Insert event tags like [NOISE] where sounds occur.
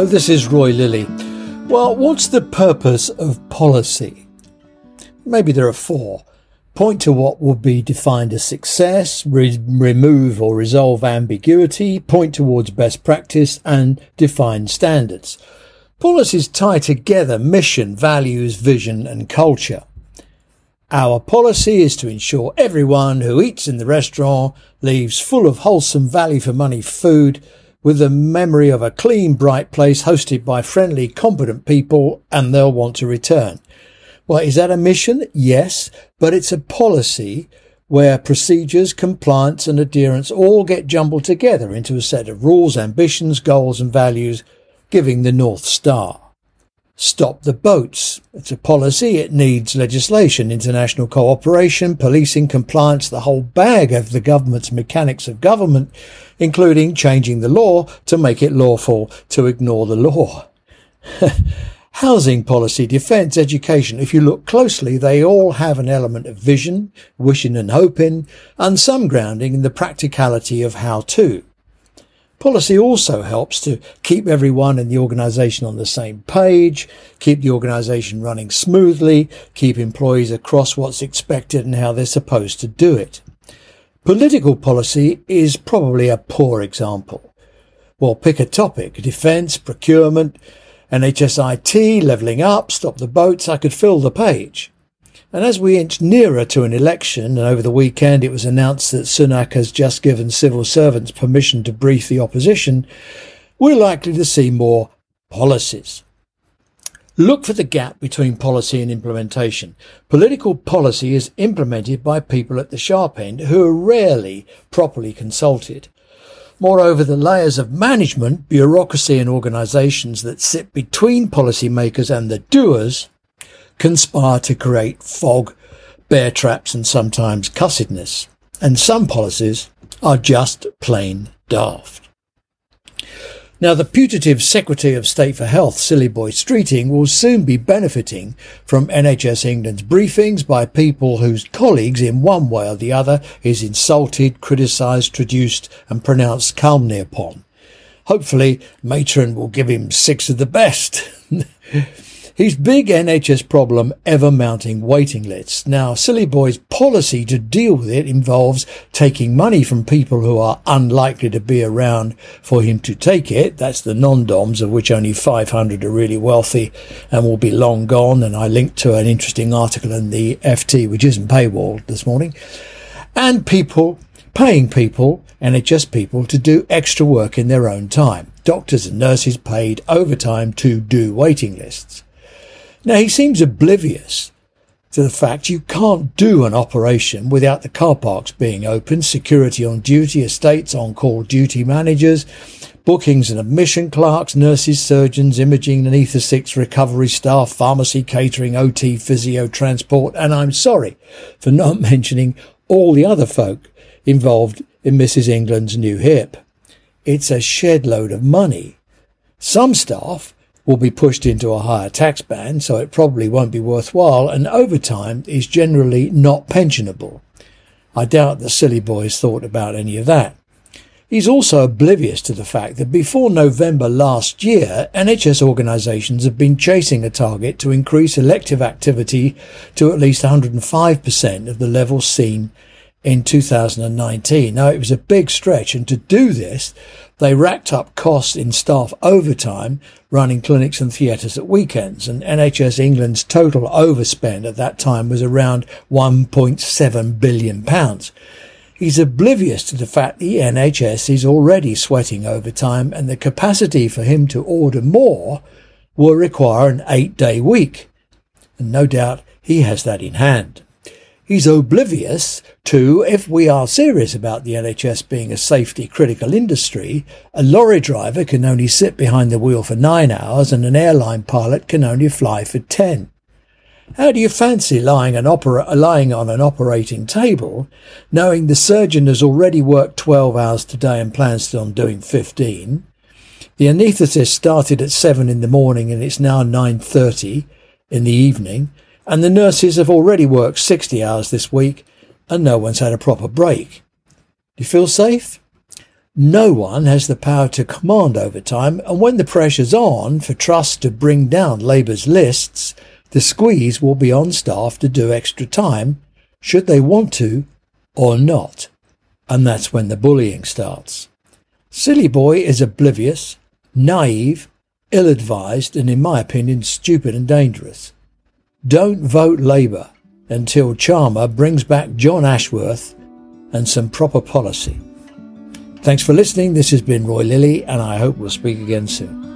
Hello, this is Roy Lilly. Well, what's the purpose of policy? Maybe there are four. Point to what would be defined as success, re- remove or resolve ambiguity, point towards best practice, and define standards. Policies tie together mission, values, vision, and culture. Our policy is to ensure everyone who eats in the restaurant leaves full of wholesome value for money food with the memory of a clean, bright place hosted by friendly, competent people and they'll want to return. Well, is that a mission? Yes, but it's a policy where procedures, compliance and adherence all get jumbled together into a set of rules, ambitions, goals and values, giving the North Star. Stop the boats. It's a policy. It needs legislation, international cooperation, policing, compliance, the whole bag of the government's mechanics of government, including changing the law to make it lawful to ignore the law. [LAUGHS] Housing policy, defence, education, if you look closely, they all have an element of vision, wishing and hoping, and some grounding in the practicality of how to. Policy also helps to keep everyone in the organisation on the same page, keep the organisation running smoothly, keep employees across what's expected and how they're supposed to do it. Political policy is probably a poor example. Well, pick a topic, defence, procurement, NHSIT, levelling up, stop the boats, I could fill the page. And as we inch nearer to an election, and over the weekend it was announced that Sunak has just given civil servants permission to brief the opposition, we're likely to see more policies. Look for the gap between policy and implementation. Political policy is implemented by people at the sharp end who are rarely properly consulted. Moreover, the layers of management, bureaucracy and organisations that sit between policymakers and the doers conspire to create fog, bear traps, and sometimes cussedness. And some policies are just plain daft. Now, the putative Secretary of State for Health, Silly Boy Streeting, will soon be benefiting from NHS England's briefings by people whose colleagues, in one way or the other, is insulted, criticised, traduced, and pronounced calumny upon. Hopefully, Matron will give him six of the best. [LAUGHS] His big NHS problem ever mounting waiting lists. Now, Silly Boy's policy to deal with it involves taking money from people who are unlikely to be around for him to take it. That's the non-DOMs, of which only 500 are really wealthy and will be long gone. And I linked to an interesting article in the FT, which isn't paywalled this morning. And people, paying people, NHS people, to do extra work in their own time. Doctors and nurses paid overtime to do waiting lists. Now, he seems oblivious to the fact you can't do an operation without the car parks being open, security on duty, estates on call duty managers, bookings and admission clerks, nurses, surgeons, imaging and recovery staff, pharmacy, catering, OT, physio, transport, and I'm sorry for not [LAUGHS] mentioning all the other folk involved in Mrs. England's new hip. It's a shed load of money. Some staff will be pushed into a higher tax band, so it probably won't be worthwhile, and overtime is generally not pensionable. I doubt the silly boys thought about any of that. He's also oblivious to the fact that before November last year, NHS organisations have been chasing a target to increase elective activity to at least 105% of the level seen in 2019. Now, it was a big stretch, and to do this, they racked up costs in staff overtime running clinics and theatres at weekends, and NHS England's total overspend at that time was around 1.7 billion pounds. He's oblivious to the fact the NHS is already sweating overtime, and the capacity for him to order more will require an eight day week. And no doubt he has that in hand. He's oblivious to, if we are serious about the NHS being a safety critical industry, a lorry driver can only sit behind the wheel for nine hours and an airline pilot can only fly for ten. How do you fancy lying, opera- lying on an operating table, knowing the surgeon has already worked 12 hours today and plans on doing 15? The anaesthetist started at 7 in the morning and it's now 9.30 in the evening and the nurses have already worked 60 hours this week and no one's had a proper break. Do you feel safe? No one has the power to command overtime, and when the pressure's on for Truss to bring down Labour's lists, the squeeze will be on staff to do extra time, should they want to or not. And that's when the bullying starts. Silly Boy is oblivious, naive, ill advised, and in my opinion, stupid and dangerous. Don't vote Labour until Charmer brings back John Ashworth and some proper policy. Thanks for listening. This has been Roy Lilly, and I hope we'll speak again soon.